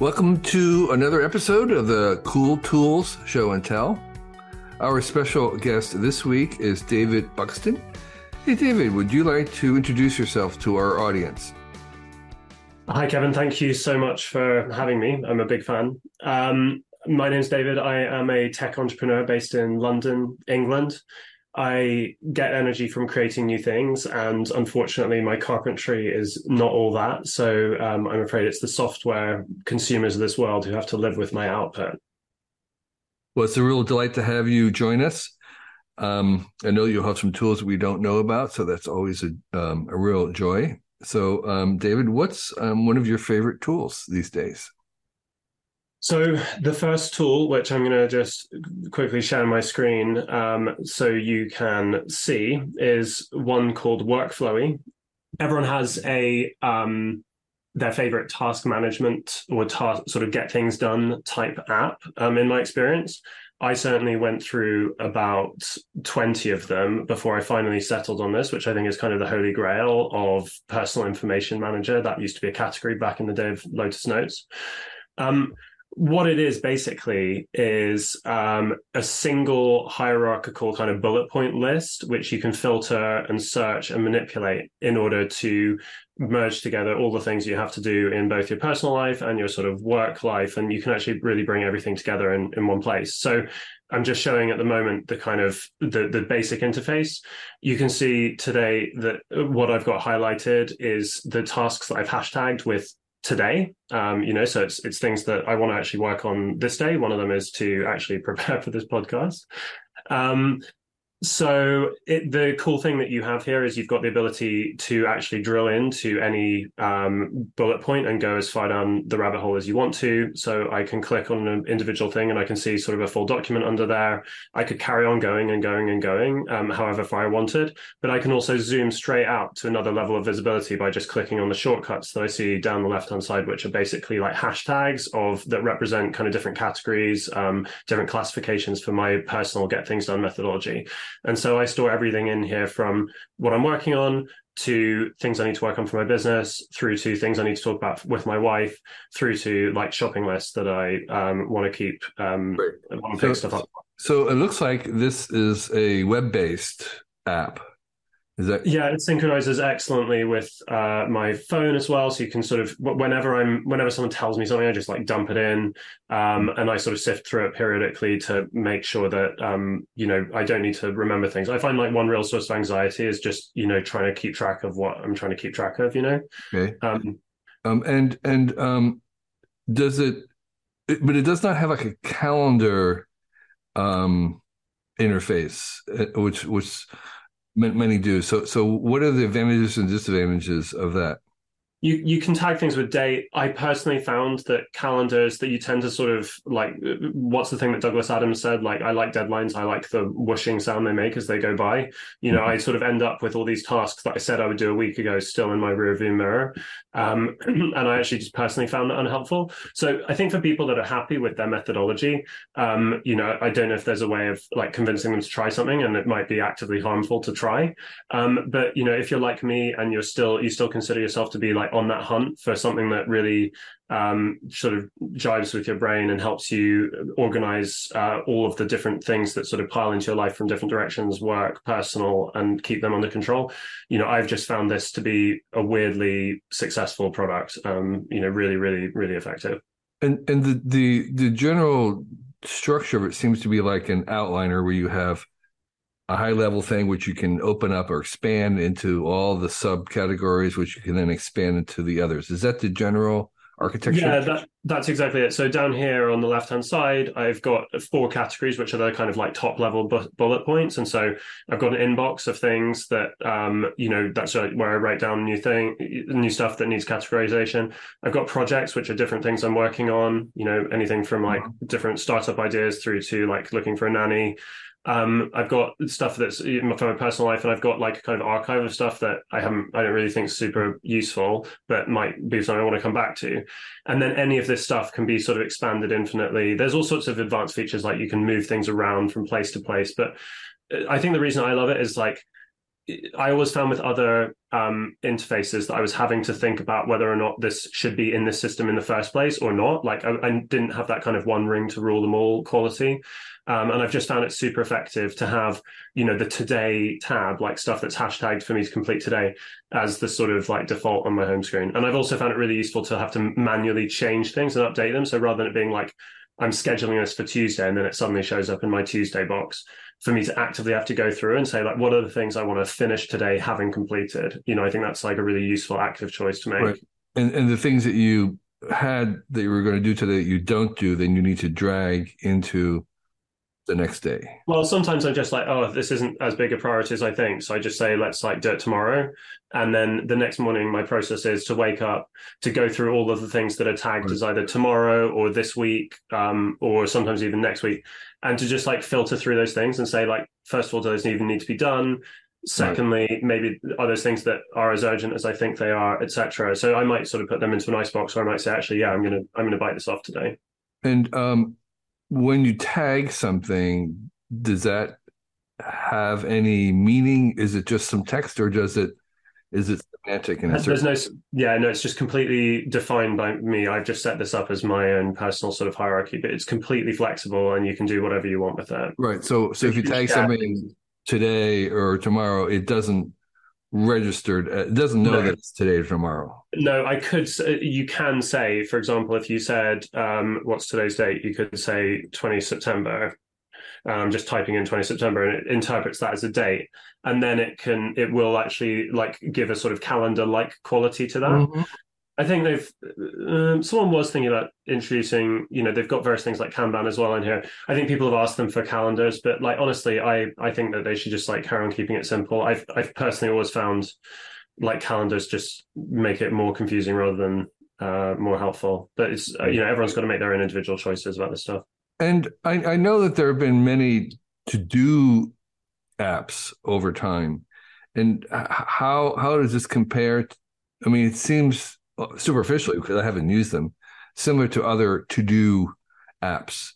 Welcome to another episode of the Cool Tools Show and Tell. Our special guest this week is David Buxton. Hey, David, would you like to introduce yourself to our audience? Hi, Kevin. Thank you so much for having me. I'm a big fan. Um, my name's David. I am a tech entrepreneur based in London, England. I get energy from creating new things, and unfortunately, my carpentry is not all that. So um, I'm afraid it's the software consumers of this world who have to live with my output. Well, it's a real delight to have you join us. Um, I know you'll have some tools we don't know about, so that's always a um, a real joy. So, um, David, what's um, one of your favorite tools these days? So the first tool, which I'm going to just quickly share my screen um, so you can see, is one called Workflowy. Everyone has a um, their favorite task management or task sort of get things done type app. Um, in my experience, I certainly went through about 20 of them before I finally settled on this, which I think is kind of the holy grail of personal information manager. That used to be a category back in the day of Lotus Notes. Um, what it is basically is um, a single hierarchical kind of bullet point list, which you can filter and search and manipulate in order to merge together all the things you have to do in both your personal life and your sort of work life. And you can actually really bring everything together in, in one place. So I'm just showing at the moment the kind of the, the basic interface. You can see today that what I've got highlighted is the tasks that I've hashtagged with today. Um, you know, so it's it's things that I want to actually work on this day. One of them is to actually prepare for this podcast. Um, so it, the cool thing that you have here is you've got the ability to actually drill into any um, bullet point and go as far down the rabbit hole as you want to. So I can click on an individual thing and I can see sort of a full document under there. I could carry on going and going and going, um, however far I wanted. But I can also zoom straight out to another level of visibility by just clicking on the shortcuts that I see down the left hand side, which are basically like hashtags of that represent kind of different categories, um, different classifications for my personal get things done methodology. And so I store everything in here from what I'm working on to things I need to work on for my business, through to things I need to talk about with my wife, through to like shopping lists that I um, want to keep um, want to pick stuff up. So it looks like this is a web-based app. That yeah? It synchronizes excellently with uh, my phone as well, so you can sort of whenever I'm whenever someone tells me something, I just like dump it in, um, and I sort of sift through it periodically to make sure that um, you know I don't need to remember things. I find like one real source of anxiety is just you know trying to keep track of what I'm trying to keep track of. You know, okay. Um, um and and um, does it, it? But it does not have like a calendar um interface, uh, which which Many do. So, so what are the advantages and disadvantages of that? You you can tag things with date. I personally found that calendars that you tend to sort of like what's the thing that Douglas Adams said? Like I like deadlines. I like the whooshing sound they make as they go by. You know mm-hmm. I sort of end up with all these tasks that I said I would do a week ago still in my rearview mirror. Um, and I actually just personally found that unhelpful. So I think for people that are happy with their methodology um, you know I don't know if there's a way of like convincing them to try something and it might be actively harmful to try. Um, but you know if you're like me and you're still you still consider yourself to be like on that hunt for something that really um, sort of jives with your brain and helps you organize uh, all of the different things that sort of pile into your life from different directions work personal and keep them under control. You know i've just found this to be a weirdly successful product um, you know really really really effective. And and the the the general structure of it seems to be like an outliner where you have a high level thing which you can open up or expand into all the subcategories which you can then expand into the others. Is that the general architecture? Yeah that, that's exactly it. So down here on the left hand side i've got four categories which are the kind of like top level bu- bullet points. And so i've got an inbox of things that um you know that's where i write down new thing new stuff that needs categorization. I've got projects which are different things i'm working on you know anything from like mm-hmm. different startup ideas through to like looking for a nanny um, I've got stuff that's from my personal life, and I've got like a kind of archive of stuff that I haven't, I don't really think super useful, but might be something I want to come back to. And then any of this stuff can be sort of expanded infinitely. There's all sorts of advanced features like you can move things around from place to place. But uh, I think the reason I love it is like I always found with other um, interfaces that I was having to think about whether or not this should be in this system in the first place or not. Like I, I didn't have that kind of one ring to rule them all quality. Um, and I've just found it super effective to have, you know, the today tab, like stuff that's hashtagged for me to complete today, as the sort of like default on my home screen. And I've also found it really useful to have to manually change things and update them. So rather than it being like, I'm scheduling this for Tuesday and then it suddenly shows up in my Tuesday box, for me to actively have to go through and say like what are the things i want to finish today having completed you know i think that's like a really useful active choice to make right. and and the things that you had that you were going to do today that you don't do then you need to drag into the next day. Well sometimes i'm just like oh this isn't as big a priority as i think. So i just say let's like do it tomorrow. And then the next morning my process is to wake up to go through all of the things that are tagged right. as either tomorrow or this week um, or sometimes even next week and to just like filter through those things and say like first of all do those even need to be done? Secondly right. maybe are those things that are as urgent as i think they are etc so i might sort of put them into an icebox or i might say actually yeah i'm gonna i'm gonna bite this off today. And um when you tag something does that have any meaning? Is it just some text or does it is it semantic and there's no yeah no it's just completely defined by me. I've just set this up as my own personal sort of hierarchy but it's completely flexible and you can do whatever you want with it. Right so so if you tag something today or tomorrow it doesn't registered uh, it doesn't know no. that it's today or tomorrow no i could you can say for example if you said um, what's today's date you could say 20 september um, just typing in 20 September and it interprets that as a date. And then it can, it will actually like give a sort of calendar like quality to that. Mm-hmm. I think they've, um, someone was thinking about introducing, you know, they've got various things like Kanban as well in here. I think people have asked them for calendars, but like, honestly, I, I think that they should just like carry on keeping it simple. I've, I've personally always found like calendars just make it more confusing rather than uh, more helpful. But it's, uh, you know, everyone's got to make their own individual choices about this stuff. And I, I know that there have been many to do apps over time. And how how does this compare? To, I mean, it seems superficially because I haven't used them, similar to other to do apps.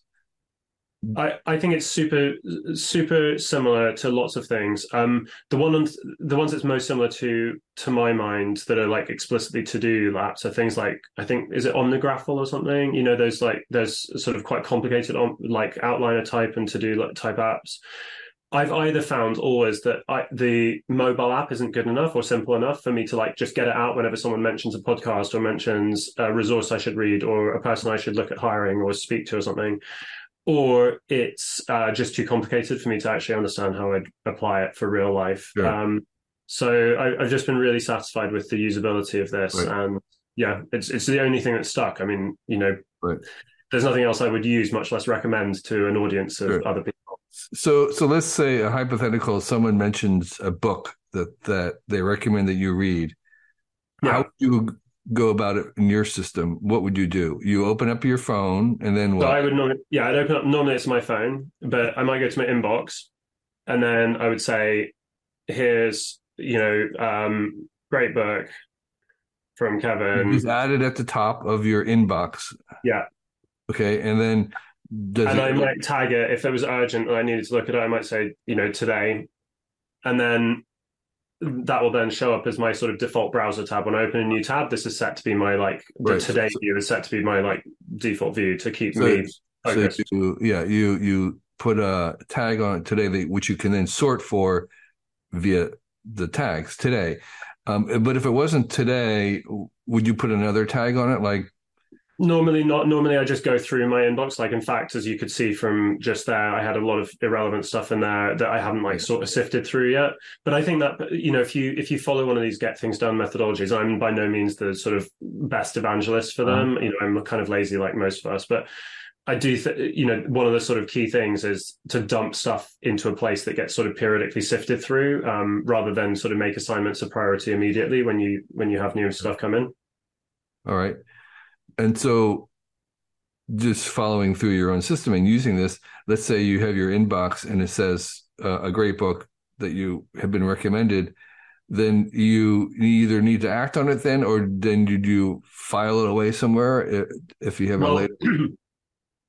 I, I think it's super super similar to lots of things. Um, the one the ones that's most similar to to my mind that are like explicitly to do apps are things like I think is it Omnigraffle or something. You know, those like there's sort of quite complicated on like outliner type and to do like type apps. I've either found always that I, the mobile app isn't good enough or simple enough for me to like just get it out whenever someone mentions a podcast or mentions a resource I should read or a person I should look at hiring or speak to or something or it's uh, just too complicated for me to actually understand how I'd apply it for real life. Yeah. Um, so I, have just been really satisfied with the usability of this, right. and yeah, it's it's the only thing that's stuck. I mean, you know, right. there's nothing else I would use, much less recommend to an audience of sure. other people. So, so let's say a hypothetical: someone mentions a book that that they recommend that you read. Yeah. How would you go about it in your system, what would you do? You open up your phone and then what? So I would normally, yeah, I'd open up normally it's my phone, but I might go to my inbox and then I would say, here's, you know, um, great book from Kevin. He's added at the top of your inbox. Yeah. Okay. And then does and it... I might tag it if it was urgent and I needed to look at it, I might say, you know, today. And then that will then show up as my sort of default browser tab when I open a new tab. This is set to be my like the right. today so, view is set to be my like default view to keep so, me focused. So you, yeah, you you put a tag on it today, that, which you can then sort for via the tags today. Um, but if it wasn't today, would you put another tag on it, like Normally not. Normally I just go through my inbox. Like in fact, as you could see from just there, I had a lot of irrelevant stuff in there that I haven't like sort of sifted through yet. But I think that you know if you if you follow one of these get things done methodologies, I'm by no means the sort of best evangelist for them. Mm-hmm. You know, I'm kind of lazy like most of us, but I do, th- you know, one of the sort of key things is to dump stuff into a place that gets sort of periodically sifted through, um, rather than sort of make assignments a priority immediately when you when you have new stuff come in. All right and so just following through your own system and using this let's say you have your inbox and it says uh, a great book that you have been recommended then you either need to act on it then or then did you file it away somewhere if you have well, later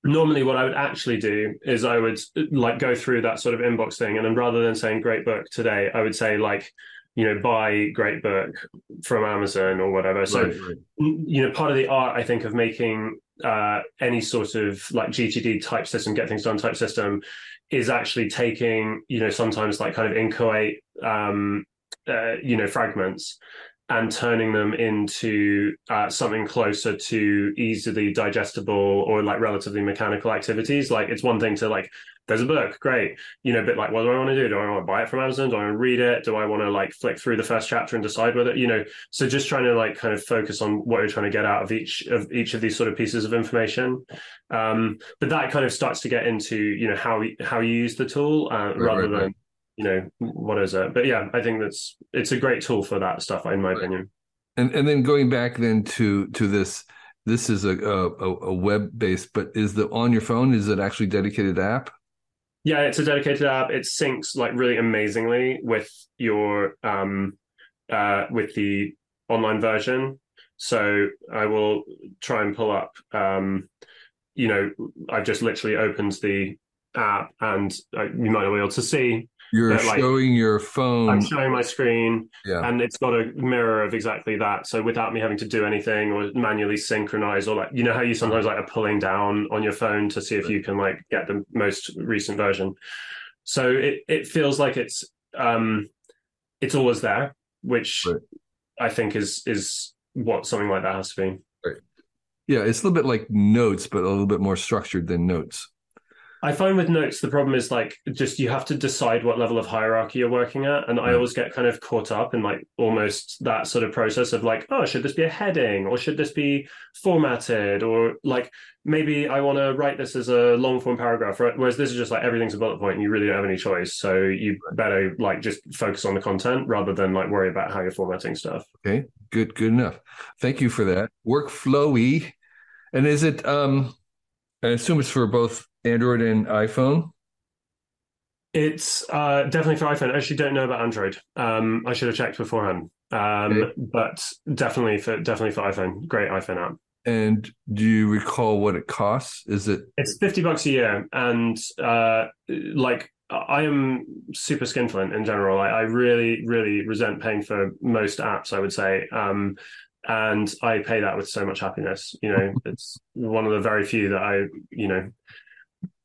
normally what I would actually do is I would like go through that sort of inbox thing, and then rather than saying great book today, I would say like you know buy great book from Amazon or whatever. So right, right. you know part of the art I think of making uh, any sort of like GTD type system, get things done type system, is actually taking you know sometimes like kind of inchoate um, uh, you know fragments and turning them into uh, something closer to easily digestible or like relatively mechanical activities. Like it's one thing to like, there's a book, great. You know, a bit like, what do I want to do? Do I want to buy it from Amazon? Do I want to read it? Do I want to like flick through the first chapter and decide whether, you know, so just trying to like kind of focus on what you're trying to get out of each of each of these sort of pieces of information. Um, but that kind of starts to get into, you know, how, how you use the tool uh, right, rather right, than, right you know what is it but yeah i think that's it's a great tool for that stuff in my opinion and and then going back then to to this this is a a, a web based but is the on your phone is it actually dedicated app yeah it's a dedicated app. It syncs like really amazingly with your um uh with the online version. So i will try and pull up um you know i've just literally opened the app and uh, you might not be able to see you're like, showing your phone. I'm showing my screen, yeah. and it's got a mirror of exactly that. So without me having to do anything or manually synchronize, or like you know how you sometimes like are pulling down on your phone to see if you can like get the most recent version. So it it feels like it's um it's always there, which right. I think is is what something like that has to be. Right. Yeah, it's a little bit like notes, but a little bit more structured than notes. I find with notes the problem is like just you have to decide what level of hierarchy you're working at, and I always get kind of caught up in like almost that sort of process of like, oh, should this be a heading or should this be formatted or like maybe I want to write this as a long form paragraph, right? Whereas this is just like everything's a bullet point, and you really don't have any choice, so you better like just focus on the content rather than like worry about how you're formatting stuff. Okay, good, good enough. Thank you for that. Workflowy, and is it um? I assume it's for both Android and iPhone? It's uh, definitely for iPhone. I actually don't know about Android. Um, I should have checked beforehand. Um, okay. But definitely for definitely for iPhone. Great iPhone app. And do you recall what it costs? Is it? It's fifty bucks a year, and uh, like I am super skinflint in general. I, I, really, really resent paying for most apps. I would say, um, and I pay that with so much happiness. You know, it's one of the very few that I, you know,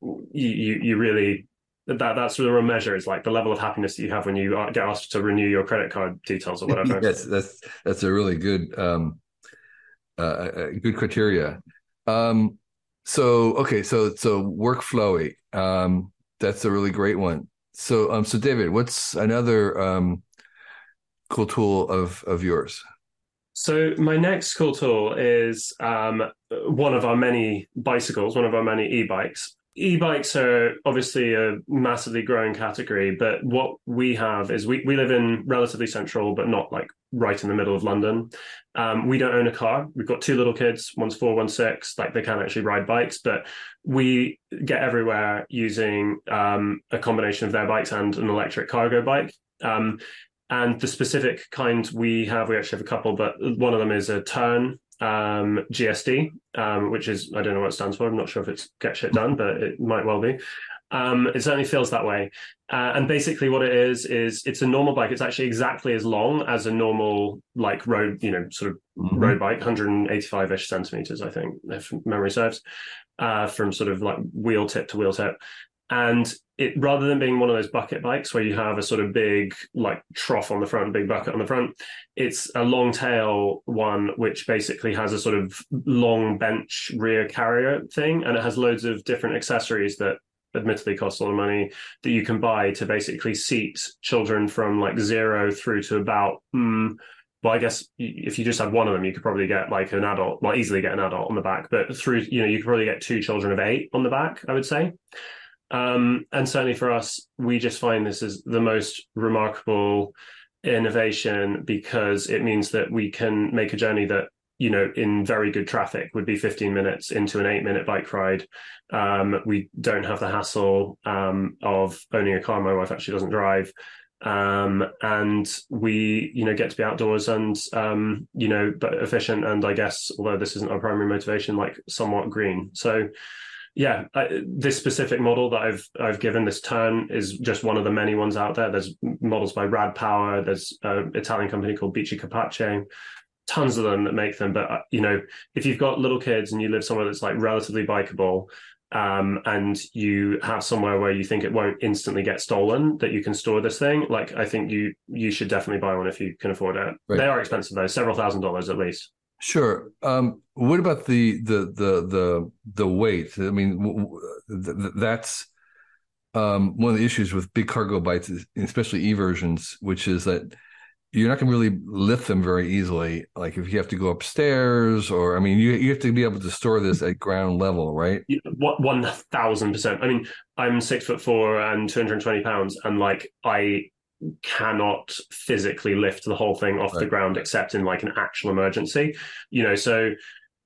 you you, really that that's the real measure is like the level of happiness that you have when you get asked to renew your credit card details or whatever. yes, that's that's a really good um, uh, good criteria. Um, so okay, so so workflowy, um, that's a really great one. So um, so David, what's another um, cool tool of of yours? So my next cool tool is um, one of our many bicycles, one of our many e-bikes, E-bikes are obviously a massively growing category, but what we have is we, we live in relatively central, but not like right in the middle of London. Um, we don't own a car. We've got two little kids, one's four, one's six. Like they can actually ride bikes, but we get everywhere using um, a combination of their bikes and an electric cargo bike. Um, and the specific kind we have, we actually have a couple, but one of them is a Tern um, GSD, um, which is I don't know what it stands for. I'm not sure if it's get shit done, but it might well be. Um, it certainly feels that way. Uh, and basically, what it is is it's a normal bike. It's actually exactly as long as a normal like road, you know, sort of mm-hmm. road bike, 185 ish centimeters, I think, if memory serves, uh, from sort of like wheel tip to wheel tip. And it rather than being one of those bucket bikes where you have a sort of big like trough on the front, big bucket on the front, it's a long tail one which basically has a sort of long bench rear carrier thing, and it has loads of different accessories that admittedly cost a lot of money that you can buy to basically seat children from like zero through to about mm, well, I guess if you just had one of them, you could probably get like an adult, well, easily get an adult on the back. But through, you know, you could probably get two children of eight on the back, I would say. Um, and certainly for us, we just find this is the most remarkable innovation because it means that we can make a journey that you know in very good traffic would be 15 minutes into an eight minute bike ride. Um, we don't have the hassle um, of owning a car. My wife actually doesn't drive. Um, and we you know get to be outdoors and um, you know but efficient and i guess although this isn't our primary motivation like somewhat green. So yeah, I, this specific model that I've I've given this Tern is just one of the many ones out there. There's models by Rad Power. There's an Italian company called Bici Capace. Tons of them that make them, but uh, you know, if you've got little kids and you live somewhere that's like relatively bikeable, um, and you have somewhere where you think it won't instantly get stolen that you can store this thing like i think you you should definitely buy one if you can afford it right. they are expensive though several thousand dollars at least sure um, what about the the the the the weight i mean that's um, one of the issues with big cargo bikes especially e versions which is that you're not going to really lift them very easily. Like if you have to go upstairs, or I mean, you you have to be able to store this at ground level, right? One thousand percent. I mean, I'm six foot four and 220 pounds, and like I cannot physically lift the whole thing off right. the ground except in like an actual emergency. You know, so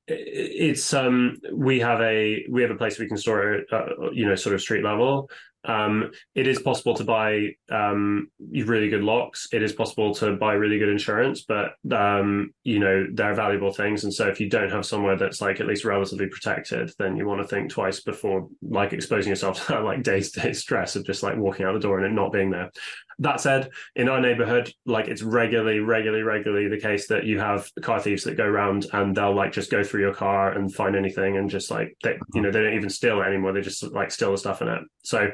it's um we have a we have a place we can store it uh, you know sort of street level um, it is possible to buy um, really good locks. It is possible to buy really good insurance, but um, you know they're valuable things. And so, if you don't have somewhere that's like at least relatively protected, then you want to think twice before like exposing yourself to that, like day to day stress of just like walking out the door and it not being there. That said, in our neighborhood, like it's regularly, regularly, regularly the case that you have car thieves that go around and they'll like just go through your car and find anything and just like they, you know, they don't even steal it anymore. They just like steal the stuff in it. So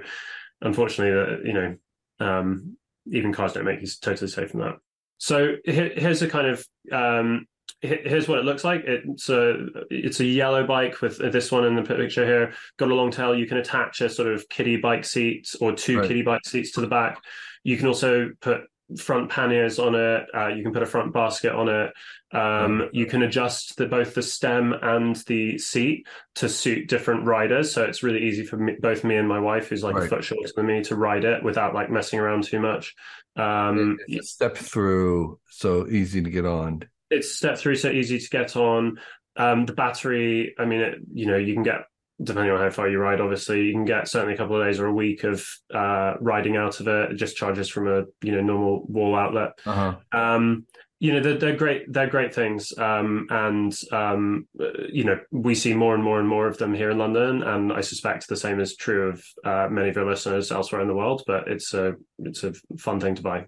unfortunately, that you know, um, even cars don't make you totally safe from that. So here, here's a kind of um, here's what it looks like. It's a it's a yellow bike with this one in the picture here. Got a long tail. You can attach a sort of kiddie bike seat or two right. kiddie bike seats to the back. You can also put front panniers on it. Uh, you can put a front basket on it. Um, you can adjust the, both the stem and the seat to suit different riders. So it's really easy for me, both me and my wife, who's like right. a foot shorter than me, to ride it without like messing around too much. Um, step through, so easy to get on. It's step through, so easy to get on. Um, the battery, I mean, it, you know, you can get depending on how far you ride, obviously, you can get certainly a couple of days or a week of uh, riding out of it. It just charges from a you know normal wall outlet. Uh-huh. Um, you know they're, they're, great. They're great things, um, and um, you know we see more and more and more of them here in London, and I suspect the same is true of uh, many of your listeners elsewhere in the world. But it's a it's a fun thing to buy.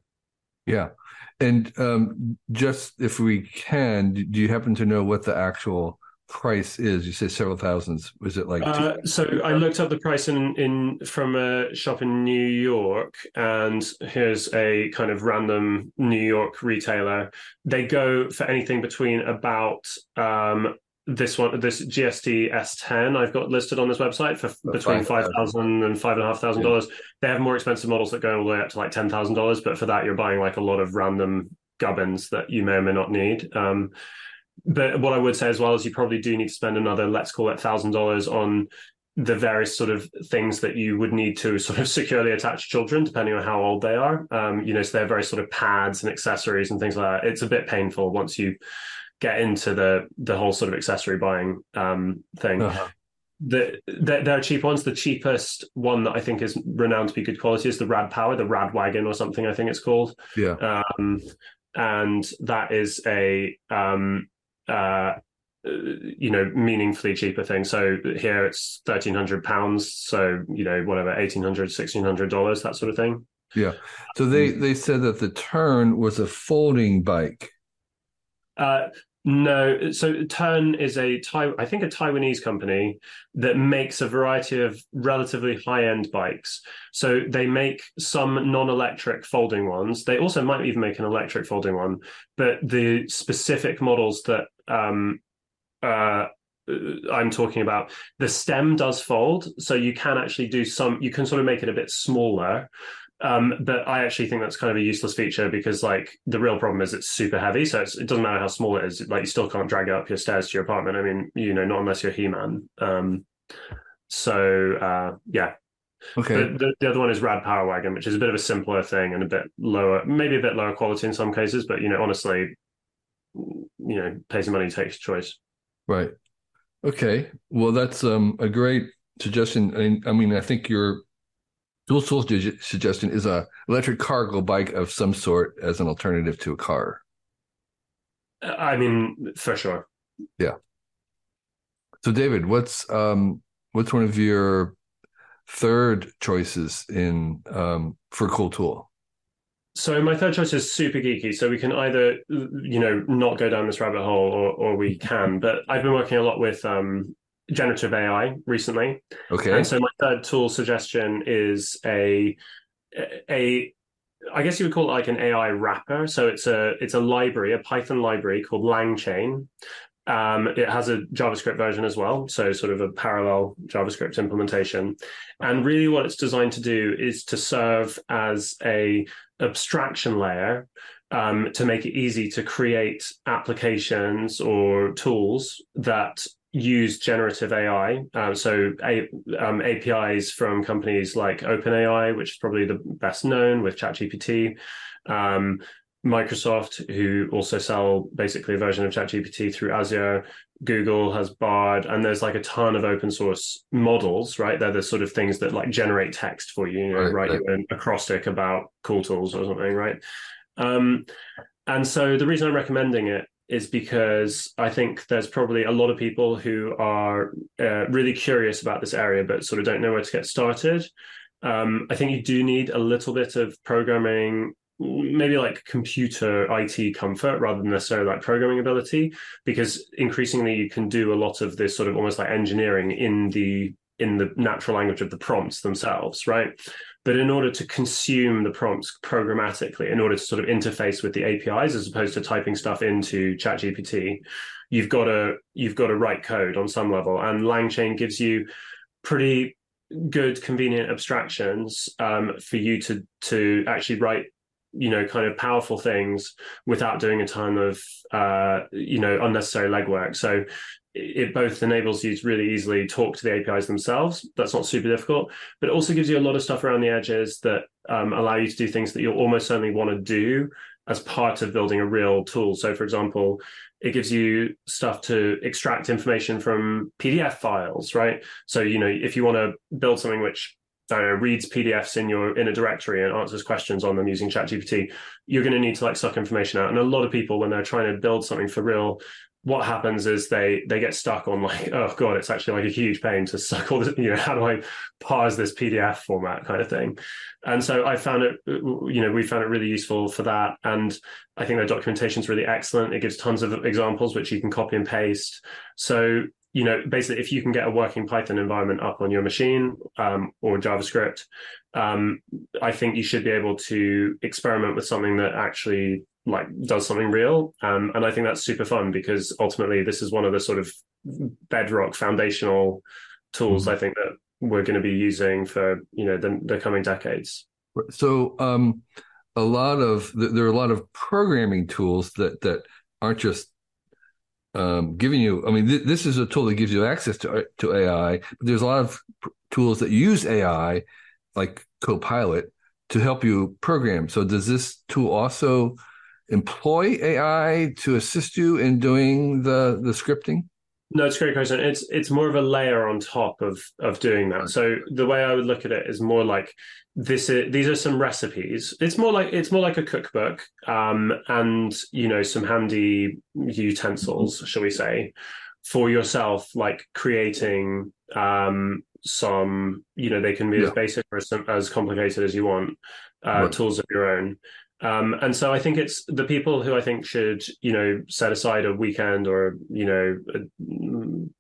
Yeah, and um, just if we can, do you happen to know what the actual price is? You say several thousands. Was it like? Uh, so I looked up the price in in from a shop in New York, and here's a kind of random New York retailer. They go for anything between about um, this one, this GSD S10 I've got listed on this website for between five thousand and five and a half thousand dollars. They have more expensive models that go all the way up to like ten thousand dollars, but for that you're buying like a lot of random gubbins that you may or may not need. Um, but what I would say as well is you probably do need to spend another, let's call it thousand dollars on the various sort of things that you would need to sort of securely attach children, depending on how old they are. Um, you know, so they're very sort of pads and accessories and things like that. It's a bit painful once you get into the the whole sort of accessory buying um, thing. Uh-huh. The, there, there are cheap ones. The cheapest one that I think is renowned to be good quality is the Rad Power, the Rad Wagon or something. I think it's called. Yeah. Um, and that is a um, uh, you know, meaningfully cheaper thing. So here it's thirteen hundred pounds. So you know, whatever, eighteen hundred, sixteen hundred dollars, that sort of thing. Yeah. So they um, they said that the Tern was a folding bike. Uh, no, so Tern is a I think a Taiwanese company that makes a variety of relatively high-end bikes. So they make some non-electric folding ones. They also might even make an electric folding one, but the specific models that um, uh, I'm talking about, the stem does fold, so you can actually do some. You can sort of make it a bit smaller, um, but I actually think that's kind of a useless feature because like the real problem is it's super heavy. So it doesn't matter how small it is. Like you still can't drag it up your stairs to your apartment. I mean, you know, not unless you're He-Man. Um, so uh, yeah. Okay. The, the, the, other one is Rad Power Wagon, which is a bit of a simpler thing and a bit lower, maybe a bit lower quality in some cases. But you know, honestly, you know, pay some money, takes choice. Right. Okay. Well, that's um, a great suggestion. I, I mean, I think you're Dual Soul suggestion is a electric cargo bike of some sort as an alternative to a car. I mean, for sure. Yeah. So, David, what's um, what's one of your third choices in um, for cool tool? So my third choice is super geeky. So we can either, you know, not go down this rabbit hole, or or we can. But I've been working a lot with um, generative AI recently. Okay. And so my third tool suggestion is a a I guess you would call it like an AI wrapper. So it's a it's a library, a Python library called LangChain. Um, it has a JavaScript version as well, so sort of a parallel JavaScript implementation. And really, what it's designed to do is to serve as a abstraction layer um, to make it easy to create applications or tools that use generative AI. Um, so a, um, APIs from companies like OpenAI, which is probably the best known with ChatGPT. Um, Microsoft, who also sell basically a version of ChatGPT through Azure. Google has Bard, and there's like a ton of open source models, right? They're the sort of things that like generate text for you, you know, right, write right. an acrostic about cool tools or something, right? Um, and so the reason I'm recommending it is because I think there's probably a lot of people who are uh, really curious about this area, but sort of don't know where to get started. Um, I think you do need a little bit of programming, maybe like computer IT comfort rather than necessarily like programming ability, because increasingly you can do a lot of this sort of almost like engineering in the in the natural language of the prompts themselves, right? But in order to consume the prompts programmatically, in order to sort of interface with the APIs as opposed to typing stuff into ChatGPT, you've got to you've got to write code on some level. And LangChain gives you pretty good, convenient abstractions um, for you to to actually write you know kind of powerful things without doing a ton of uh, you know unnecessary legwork so it both enables you to really easily talk to the APIs themselves. That's not super difficult, but it also gives you a lot of stuff around the edges that um, allow you to do things that you'll almost certainly want to do as part of building a real tool. So, for example, it gives you stuff to extract information from PDF files, right? So, you know, if you want to build something which reads PDFs in your in a directory and answers questions on them using ChatGPT, you're going to need to like suck information out. And a lot of people, when they're trying to build something for real, what happens is they they get stuck on like oh god it's actually like a huge pain to suck all this you know how do i parse this pdf format kind of thing? And so i found it you know we found it really useful for that. And i think their documentation is really excellent. It gives tons of examples which you can copy and paste. So you know basically if you can get a working python environment up on your machine um, or javascript um, i think you should be able to experiment with something that actually like does something real. Um, and i think that's super fun because ultimately this is one of the sort of bedrock foundational tools mm-hmm. i think that we're going to be using for you know the, the coming decades. So um, a lot of there are a lot of programming tools that that aren't just um, giving you i mean th- this is a tool that gives you access to to ai but there's a lot of pr- tools that use ai like copilot to help you program. So does this tool also employ AI to assist you in doing the the scripting? No, it's a great question. It's it's more of a layer on top of of doing that. So the way I would look at it is more like this is, these are some recipes. It's more like it's more like a cookbook, um, and you know some handy utensils, shall we say, for yourself, like creating um, some. You know, they can be yeah. as basic or as, as complicated as you want. Uh, right. Tools of your own. Um, and so I think it's the people who I think should, you know, set aside a weekend or, you know, a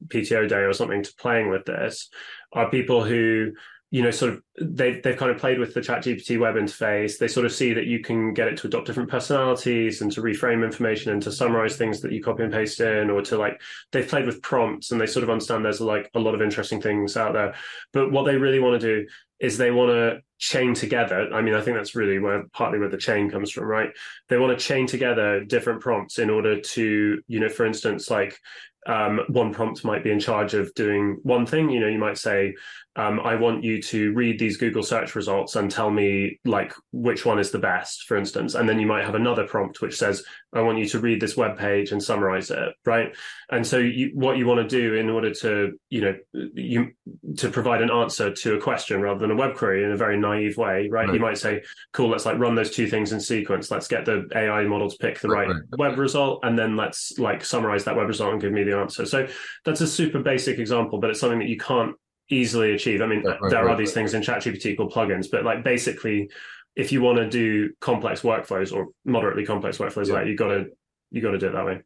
PTO day or something to playing with this are people who you know, sort of they've they've kind of played with the ChatGPT web interface. They sort of see that you can get it to adopt different personalities and to reframe information and to summarize things that you copy and paste in, or to like they've played with prompts and they sort of understand there's like a lot of interesting things out there. But what they really want to do is they want to chain together. I mean, I think that's really where partly where the chain comes from, right? They want to chain together different prompts in order to, you know, for instance, like um, one prompt might be in charge of doing one thing. You know, you might say, um, I want you to read these Google search results and tell me like which one is the best, for instance. And then you might have another prompt which says, I want you to read this web page and summarize it, right? And so you, what you want to do in order to, you know, you to provide an answer to a question rather than a web query in a very naive way, right? right. You might say, cool, let's like run those two things in sequence. Let's get the AI model to pick the right, right, right. web result, and then let's like summarize that web result and give me the answer. So that's a super basic example, but it's something that you can't easily achieve. I mean, Yeah, right, there right, are these things in ChatGPT called plugins, but like basically, if you want to do complex workflows or moderately complex workflows, Yeah. like you got to you got to do it that way.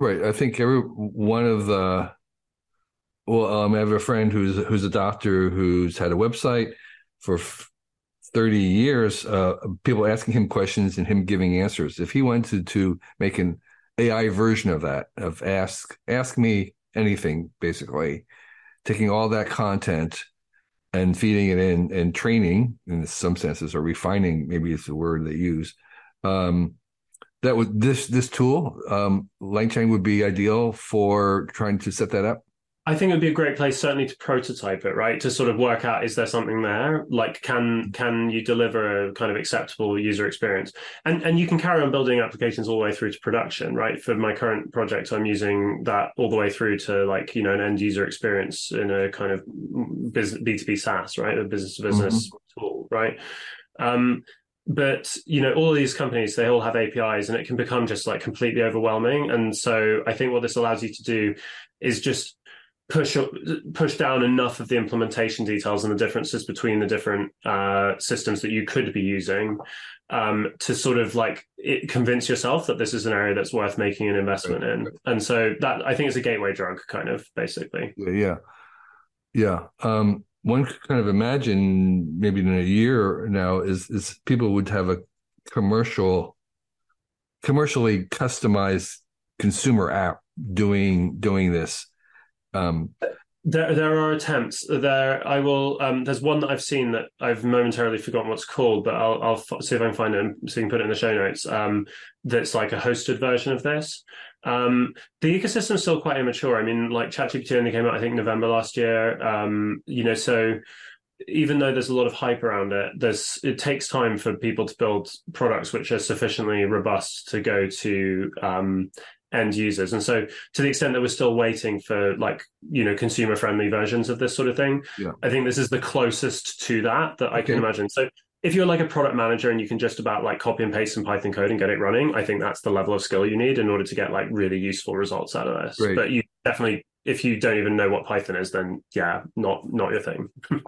Right. I think every one of the well, um, I have a friend who's who's a doctor who's had a website for f- 30 years, uh, people asking him questions and him giving answers. If he wanted to make an AI version of that, of ask ask me anything, basically, taking all that content and feeding it in and training in some senses or refining, maybe is the word they use. Um, that would this this tool, um, LangChain would be ideal for trying to set that up. I think it would be a great place certainly to prototype it, right? To sort of work out is there something there? Like can can you deliver a kind of acceptable user experience? And and you can carry on building applications all the way through to production, right? For my current project, I'm using that all the way through to like, you know, an end user experience in a kind of business B2B SaaS, right? A business to business tool, right? Um but you know all of these companies they all have apis and it can become just like completely overwhelming and so i think what this allows you to do is just push up, push down enough of the implementation details and the differences between the different uh, systems that you could be using um, to sort of like it, convince yourself that this is an area that's worth making an investment in. And so that I think is a gateway drug, kind of basically. Yeah, yeah, yeah. Um, one could kind of imagine maybe in a year now is is people would have a commercial, commercially customized consumer app doing doing this. Um, there, there are attempts there. I will. Um, there's one that I've seen that I've momentarily forgotten what's called, but I'll, I'll f- see if I can find it and so you can put it in the show notes. Um, that's like a hosted version of this. Um, the ecosystem is still quite immature. I mean, like ChatGPT only came out, I think, November last year. Um, you know, so even though there's a lot of hype around it, there's it takes time for people to build products which are sufficiently robust to go to um, end users. And so, to the extent that we're still waiting for like you know consumer friendly versions of this sort of thing, Yeah. I think this is the closest to that that I can imagine. So. If you're like a product manager and you can just about like copy and paste some Python code and get it running, I think that's the level of skill you need in order to get like really useful results out of this. Great. But you definitely, if you don't even know what Python is, then yeah, not not your thing.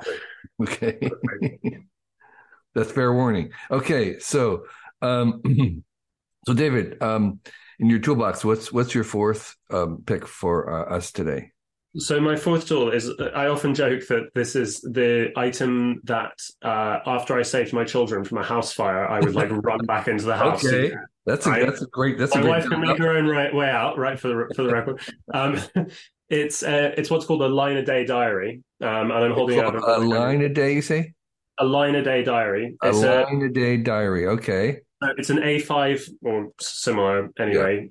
Okay. That's fair warning. Okay, so um so David, um in your toolbox, what's what's your fourth um pick for uh, us today? So my fourth tool is I often joke that this is the item that uh, after I saved my children from a house fire, I would like run back into the house. Okay. That's a that's a great that's a My great wife can make her own right way out, right for the for the record. Um, it's uh, it's what's called a line a day diary, um, and I'm holding in a front of the camera. line a day, you say? a line a day diary. It's a, line a day diary. Okay. Uh, it's an A5 or similar anyway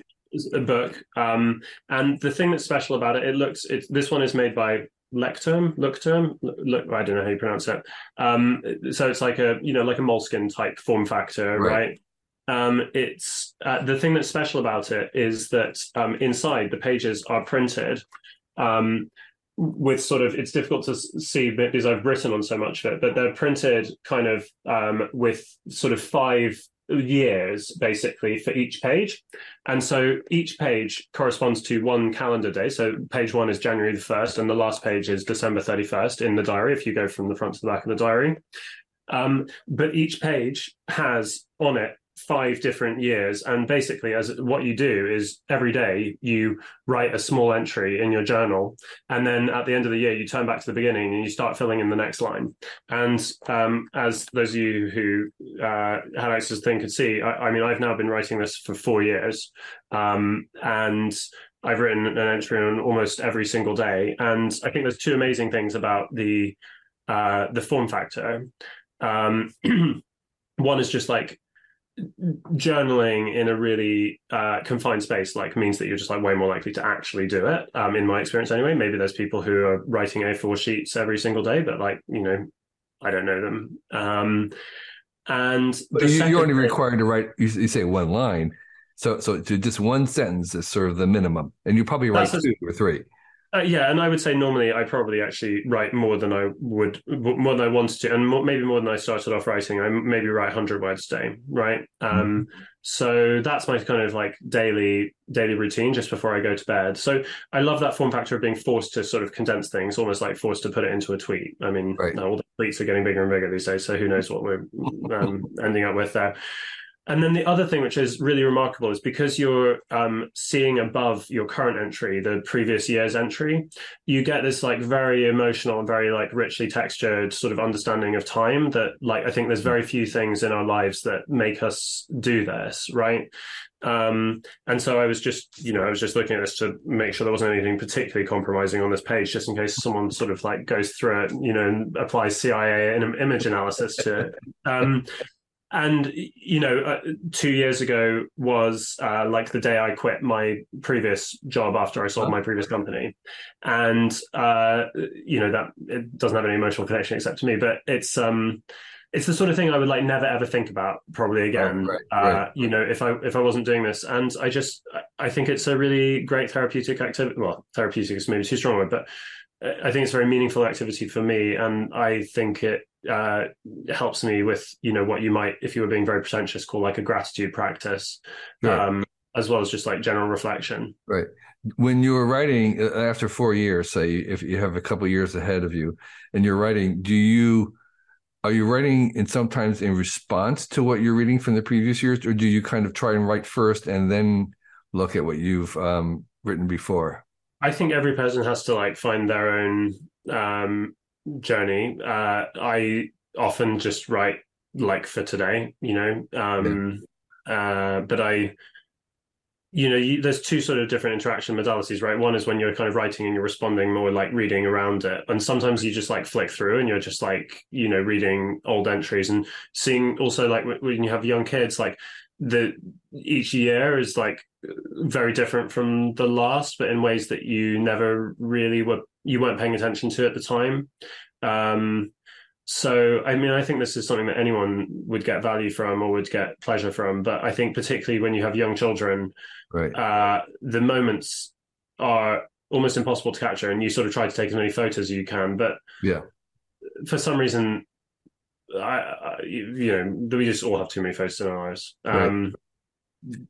a book. Um, and the thing that's special about it, it looks it's this one is made by Lecterm, Lecterm, look, I don't know how you pronounce it. Um, so it's like a you know like a Moleskine type form factor, Right. right? Um, it's uh, the thing that's special about it is that um, inside the pages are printed um, with sort of it's difficult to see because I've written on so much of it, but they're printed kind of um, with sort of five years basically for each page. And so each page corresponds to one calendar day. So page one is January the 1st, and the last page is December 31st in the diary, if you go from the front to the back of the diary. Um, but each page has on it five different years. And basically, as what you do is every day you write a small entry in your journal. And then at the end of the year, you turn back to the beginning and you start filling in the next line. And um, as those of you who uh, had access to thing could see, I, I mean, I've now been writing this for four years. Um, and I've written an entry on almost every single day. And I think there's two amazing things about the uh, the form factor. Um, one is just like journaling in a really uh, confined space like means that you're just like way more likely to actually do it um, in my experience anyway maybe there's people who are writing a4 sheets every single day but like you know i don't know them um, and the you, you're only required to write. You, you say one line, so so to just one sentence is sort of the minimum, and you probably write That's a- two or three. Uh, yeah, and I would say normally I probably actually write more than I would, more than I wanted to, and more, maybe more than I started off writing. I maybe write hundred words a day, right? Um, So that's my kind of like daily daily routine just before I go to bed. So I love that form factor of being forced to sort of condense things, almost like forced to put it into a tweet. I mean, right. all the tweets are getting bigger and bigger these days, so who knows what we're um, ending up with there. And then the other thing, which is really remarkable, is because you're um, seeing above your current entry, the previous year's entry, you get this like very emotional and very like richly textured sort of understanding of time that like I think there's very few things in our lives that make us do this, right? Um, and so I was just, you know, I was just looking at this to make sure there wasn't anything particularly compromising on this page, just in case someone sort of like goes through it, you know, and applies CIA and image analysis to it. Um, and you know uh, two years ago was uh, like the day i quit my previous job after i sold my previous company. And uh, you know that it doesn't have any emotional connection except to me but it's um it's the sort of thing i would like never ever think about probably again. right, right, right. Uh, you know if i if i wasn't doing this. And i just i think it's a really great therapeutic activity well therapeutic is maybe too strong word but I think it's a very meaningful activity for me, and I think it uh, helps me with you know what you might, if you were being very pretentious, call like a gratitude practice, um, as well as just like general reflection. Right. When you were writing uh, after four years, say if you have a couple years ahead of you, and you're writing, do you are you writing in sometimes in response to what you're reading from the previous years, or do you kind of try and write first and then look at what you've um, written before? I think every person has to like find their own um, journey. Uh, I often just write like for today, you know. Um, yeah. uh, but I, you know, you, there's two sort of different interaction modalities, right? One is when you're kind of writing and you're responding more like reading around it, and sometimes you just like flick through and you're just like you know reading old entries and seeing also like when you have young kids, like the each year is like very different from the last, but in ways that you never really were you weren't paying attention to at the time. Um, so, I mean, I think this is something that anyone would get value from or would get pleasure from. But I think, particularly when you have young children, right. uh, the moments are almost impossible to capture, and you sort of try to take as many photos as you can. But yeah, for some reason, I, I you know, we just all have too many photos in our lives. Um, right.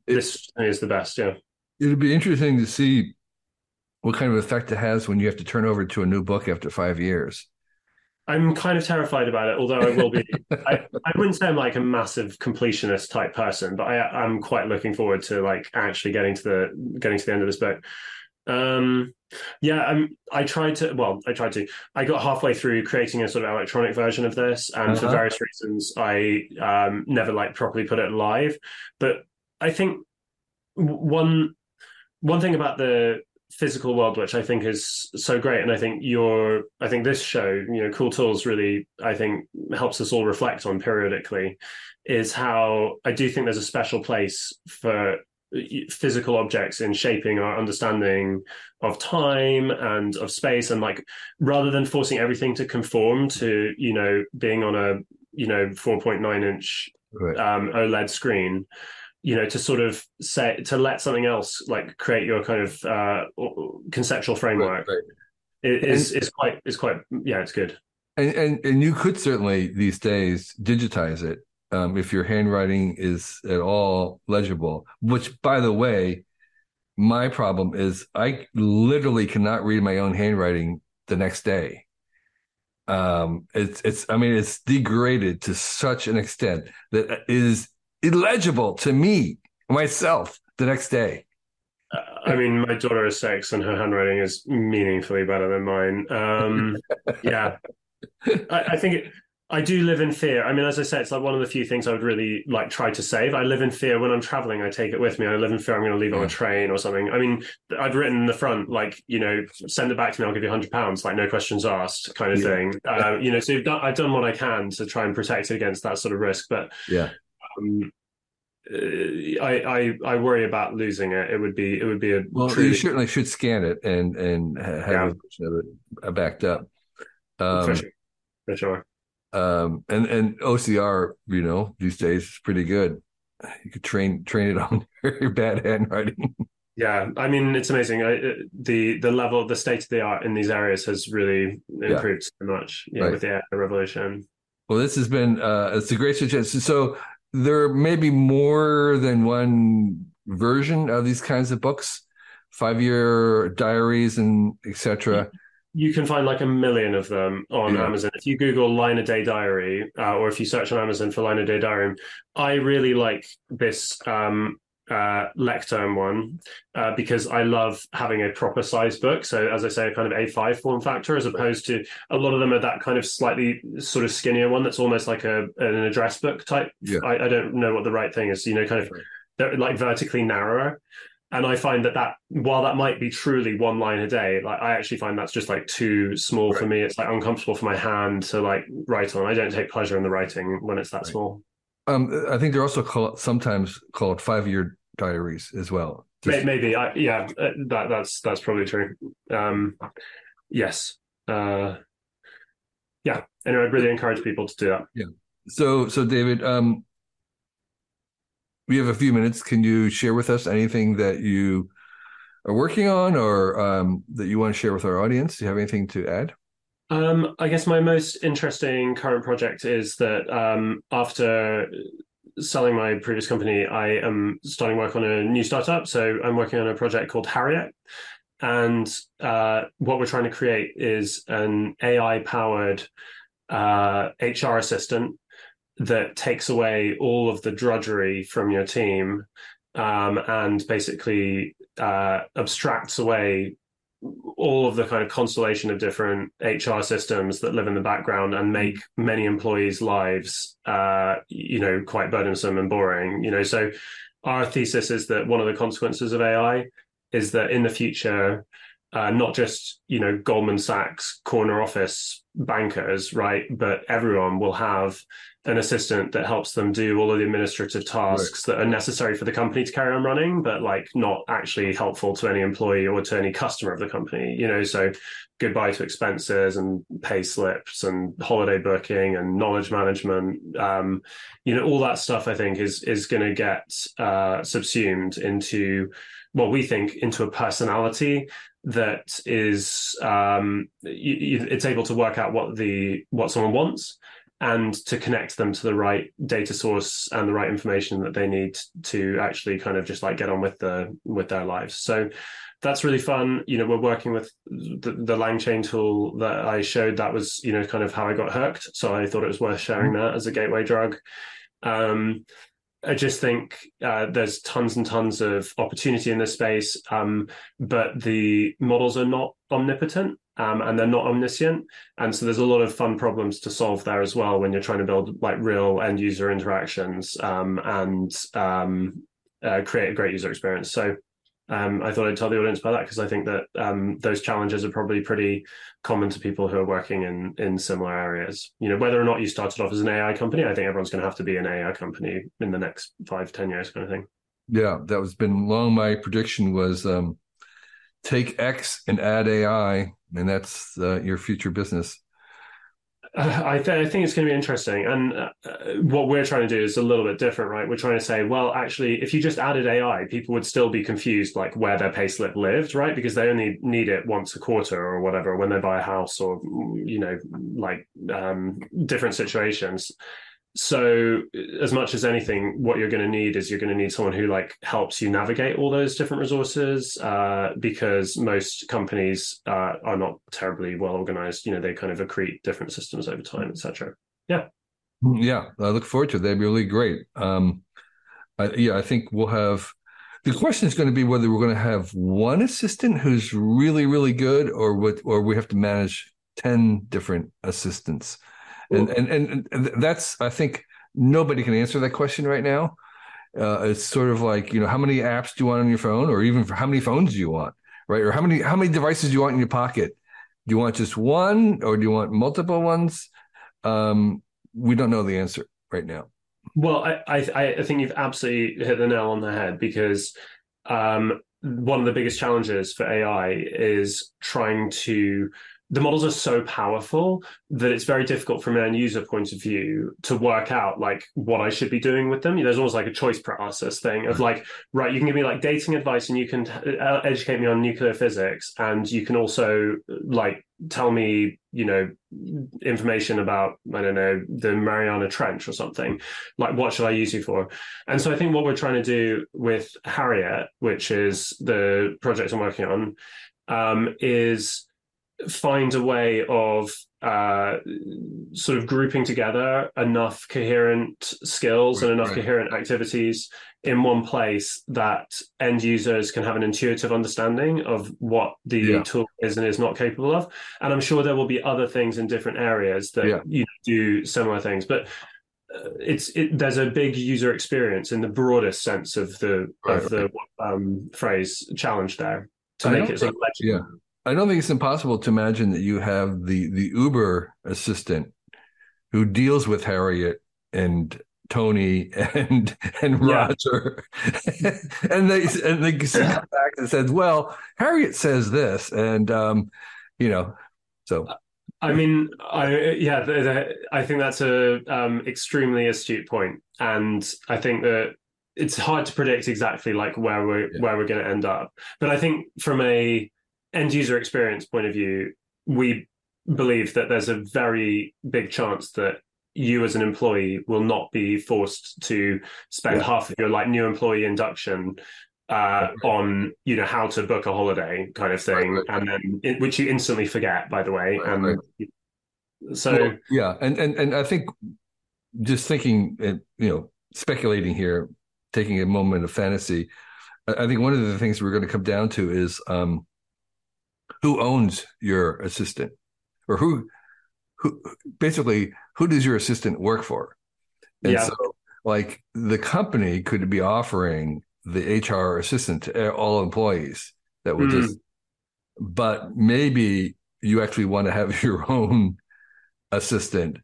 This is the best. Yeah, it'd be interesting to see what kind of effect it has when you have to turn over to a new book after five years. I'm kind of terrified about it, although I will be. I, I wouldn't say I'm like a massive completionist type person, but I, I'm quite looking forward to like actually getting to the getting to the end of this book. Um, yeah, I'm, I tried to. Well, I tried to. I got halfway through creating a sort of electronic version of this, and uh-huh. for various reasons, I um, never like properly put it live. But I think one one thing about the physical world, which I think is so great. And I think your, I think this show, you know, Cool Tools really, I think helps us all reflect on periodically is how I do think there's a special place for physical objects in shaping our understanding of time and of space and like rather than forcing everything to conform to you know being on a you know 4.9 inch right. um, oled screen you know to sort of say to let something else like create your kind of uh, conceptual framework right, right. is is quite is quite yeah it's good and, and and you could certainly these days digitize it um, if your handwriting is at all legible which by the way my problem is i literally cannot read my own handwriting the next day um it's it's i mean it's degraded to such an extent that is illegible to me myself the next day. I mean, my daughter is six, and her handwriting is meaningfully better than mine. Um, yeah, I, I think it, I do live in fear. I mean, as I said, it's like one of the few things I would really like try to save. I live in fear when I'm traveling. I take it with me. I live in fear I'm going to leave it on a train or something. I mean, I've written in the front like you know, send it back to me. I'll give you hundred pounds, like no questions asked, kind of yeah. thing. Uh, you know, so done, I've done what I can to try and protect it against that sort of risk. But yeah, um, I, I I worry about losing it. It would be it would be a well. Truly... You certainly should scan it and and have yeah. it backed up. Um, For sure. For sure. Um, and and OCR, you know, these days is pretty good. You could train train it on very bad handwriting. Yeah, I mean it's amazing. I, the the level, the state of the art in these areas has really improved yeah. so much. Yeah, right. with the revolution. Well, this has been uh, it's a great suggestion. So there may be more than one version of these kinds of books, five year diaries and etc. You can find like a million of them on Yeah. Amazon. If you Google line a day diary, uh, or if you search on Amazon for line a day diary, I really like this um, uh, Leuchtturm one uh, because I love having a proper size book. So, as I say, a kind of A5 form factor, as opposed to a lot of them are that kind of slightly sort of skinnier one that's almost like a an address book type. Yeah. I, I don't know what the right thing is. You know, kind of they're like vertically narrower. And I find that that while that might be truly one line a day, like I actually find that's just like too small for me. It's like uncomfortable for my hand to like write on. I don't take pleasure in the writing when it's that Right. small. Um, I think they're also called sometimes called five year diaries as well. Just- Maybe, I, yeah, uh, that that's that's probably true. Um, yes, uh, yeah. Anyway, I'd really encourage people to do that. Yeah. So, so David, um, we have a few minutes. Can you share with us anything that you are working on, or um, that you want to share with our audience? Do you have anything to add? Um, I guess my most interesting current project is that um, after selling my previous company, I am starting work on a new startup. So I'm working on a project called Harriet. And uh, what we're trying to create is an AI powered uh, HR assistant that takes away all of the drudgery from your team um, and basically uh, abstracts away all of the kind of constellation of different HR systems that live in the background and make many employees' lives, uh, you know, quite burdensome and boring. You know, so our thesis is that one of the consequences of AI is that in the future, uh, not just you know Goldman Sachs corner office bankers, right, but everyone will have an assistant that helps them do all of the administrative tasks that are necessary for the company to carry on running, but like not actually helpful to any employee or to any customer of the company. You know, so goodbye to expenses and pay slips and holiday booking and knowledge management. Um, you know, all that stuff I think is is going to get uh, subsumed into what we think into a personality that is um, it's able to work out what the what someone wants and to connect them to the right data source and the right information that they need to actually kind of just like get on with the with their lives. So that's really fun. You know we're working with the, the langchain tool that i showed. That was you know kind of how i got hooked. So i thought it was worth sharing that as a gateway drug. Um I just think uh, there's tons and tons of opportunity in this space, um, but the models are not omnipotent um, and they're not omniscient, and so there's a lot of fun problems to solve there as well when you're trying to build like real end user interactions um, and um, uh, create a great user experience. So um, I thought I'd tell the audience about that because I think that um, those challenges are probably pretty common to people who are working in in similar areas. You know, whether or not you started off as an AI company, I think everyone's going to have to be an AI company in the next five, ten years, kind of thing. Yeah, that was been long. My prediction was um, take X and add AI, and that's uh, your future business. I, th- I think it's going to be interesting. And uh, what we're trying to do is a little bit different, right? We're trying to say, well, actually, if you just added AI, people would still be confused, like where their payslip lived, right? Because they only need it once a quarter or whatever when they buy a house or, you know, like um, different situations. So, as much as anything, what you're going to need is you're going to need someone who like helps you navigate all those different resources, uh, because most companies uh, are not terribly well organized. You know, they kind of accrete different systems over time, etc. Yeah, yeah I look forward to it. That'd be really great. Um, I, yeah, I think we'll have. The question is going to be whether we're going to have one assistant who's really, really good, or what, or we have to manage ten different assistants. And, and and and that's I think nobody can answer that question right now. Uh, it's sort of like you know how many apps do you want on your phone, or even for how many phones do you want, right? Or how many how many devices do you want in your pocket? Do you want just one, or do you want multiple ones? Um, we don't know the answer right now. Well, I, I I think you've absolutely hit the nail on the head because um, one of the biggest challenges for AI is trying to the models are so powerful that it's very difficult from an end user point of view to work out like what I should be doing with them. There's almost like a choice paralysis thing of like, right, you can give me like dating advice and you can uh, educate me on nuclear physics, and you can also like tell me, you know, information about I don't know the Mariana Trench or something. Like, what should I use you for? And so I think what we're trying to do with Harriet, which is the project I'm working on, um, is find a way of uh, sort of grouping together enough coherent skills and enough right. coherent activities in one place that end users can have an intuitive understanding of what the yeah. tool is and is not capable of. And I'm sure there will be other things in different areas that yeah. you do similar things, but uh, it's it, there's a big user experience in the broadest sense of the right, of the um, phrase challenge there to I make it sort of legible. Yeah I don't think it's impossible to imagine that you have the the Uber assistant who deals with Harriet and Tony and and yeah. Roger, and they and they come back and said, "Well, Harriet says this," and um, you know, so. I mean, I yeah, the, the, I think that's a um, extremely astute point, and I think that it's hard to predict exactly like where we're yeah. where we're going to end up. But I think from a end user experience point of view, we believe that there's a very big chance that you as an employee will not be forced to spend yeah. half of your like new employee induction uh, on you know how to book a holiday kind of thing, right, right, and then it, which you instantly forget, by the way. and so well, yeah, and and and I think just thinking, uh, you know, speculating here, taking a moment of fantasy, I think one of the things we're going to come down to is um, who owns your assistant or who who basically who does your assistant work for and yeah. so like the company could be offering the hr assistant to all employees that would mm. just but maybe you actually want to have your own assistant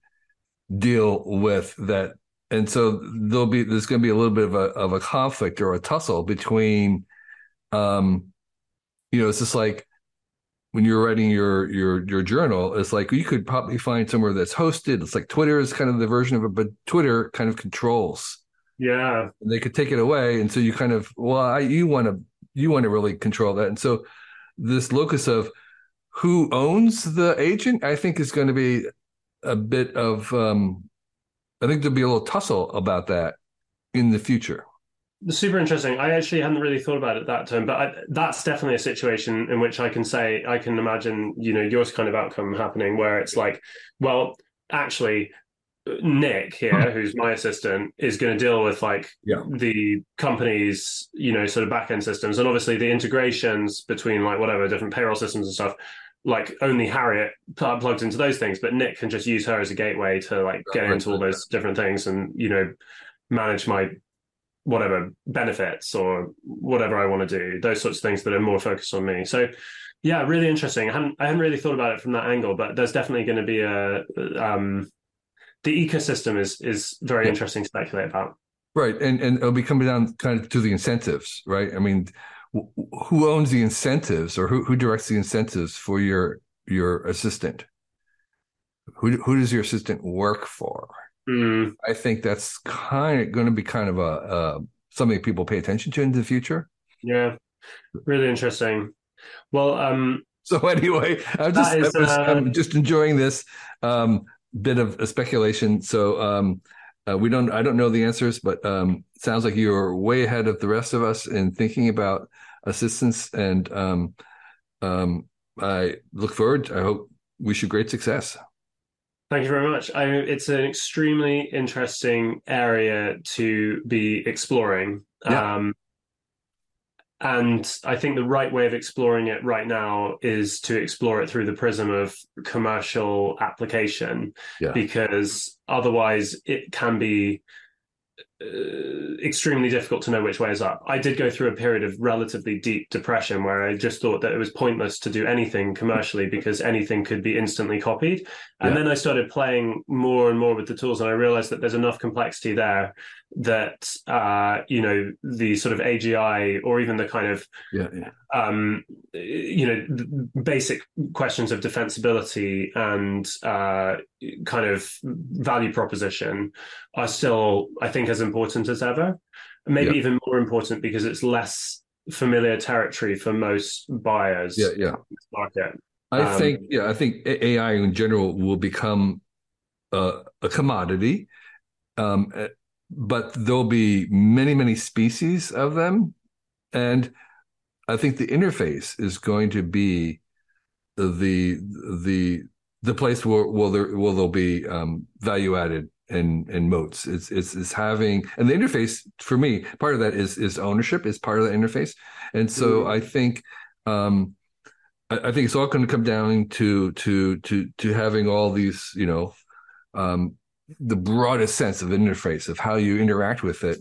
deal with that and so there'll be there's going to be a little bit of a of a conflict or a tussle between um you know it's just like when you're writing your your your journal it's like you could probably find somewhere that's hosted. It's like twitter is kind of the version of it but twitter kind of controls. Yeah. And they could take it away. And so you kind of well I, you want to you want to really control that. And so this locus of who owns the agent i think is going to be a bit of um i think there'll be a little tussle about that in the future super interesting. I actually hadn't really thought about it that term, but I, that's definitely a situation in which I can say I can imagine, you know, your kind of outcome happening where it's like, well, actually, Nick here, hmm. who's my assistant, is going to deal with like yeah. the company's, you know, sort of back end systems, and obviously the integrations between like whatever different payroll systems and stuff. Like only Harriet pl- plugs into those things, but Nick can just use her as a gateway to like get into all those different things and you know manage my whatever benefits or whatever I want to do, those sorts of things that are more focused on me. So yeah, really interesting. I hadn't I hadn't really thought about it from that angle, but there's definitely going to be a um, the ecosystem is is very yeah. interesting to speculate about. Right, and and it'll be coming down kind of to the incentives, right? I mean, who owns the incentives, or who who directs the incentives for your your assistant? Who who does your assistant work for? Mm. I think that's kind of going to be kind of a uh, something people pay attention to in the future. Yeah, really interesting. Well, um, so anyway, I'm just is, I'm, uh, I'm just enjoying this um, bit of a speculation. So um, uh, we don't, I don't know the answers, but um, it sounds like you're way ahead of the rest of us in thinking about assistance, and um, um, I look forward. I hope wish you great success. Thank you very much. I, it's an extremely interesting area to be exploring. Yeah. Um, and I think the right way of exploring it right now is to explore it through the prism of commercial application, yeah. because otherwise it can be Uh, extremely difficult to know which way is up. I did go through a period of relatively deep depression where I just thought that it was pointless to do anything commercially because anything could be instantly copied. And yeah. then I started playing more and more with the tools, and I realized that there's enough complexity there that uh, you know the sort of AGI or even the kind of yeah, yeah. Um, you know basic questions of defensibility and uh, kind of value proposition are still i think as important as ever maybe yeah. even more important because it's less familiar territory for most buyers yeah yeah market i um, think yeah i think ai in general will become a, a commodity um, but there'll be many many species of them and I think the interface is going to be the the the place where will there will there be um, value added and and moats. It's, it's it's having and the interface for me part of that is is ownership is part of the interface, and so mm-hmm. I think um, I, I, think it's all going to come down to to to to having all these you know um, the broadest sense of interface of how you interact with it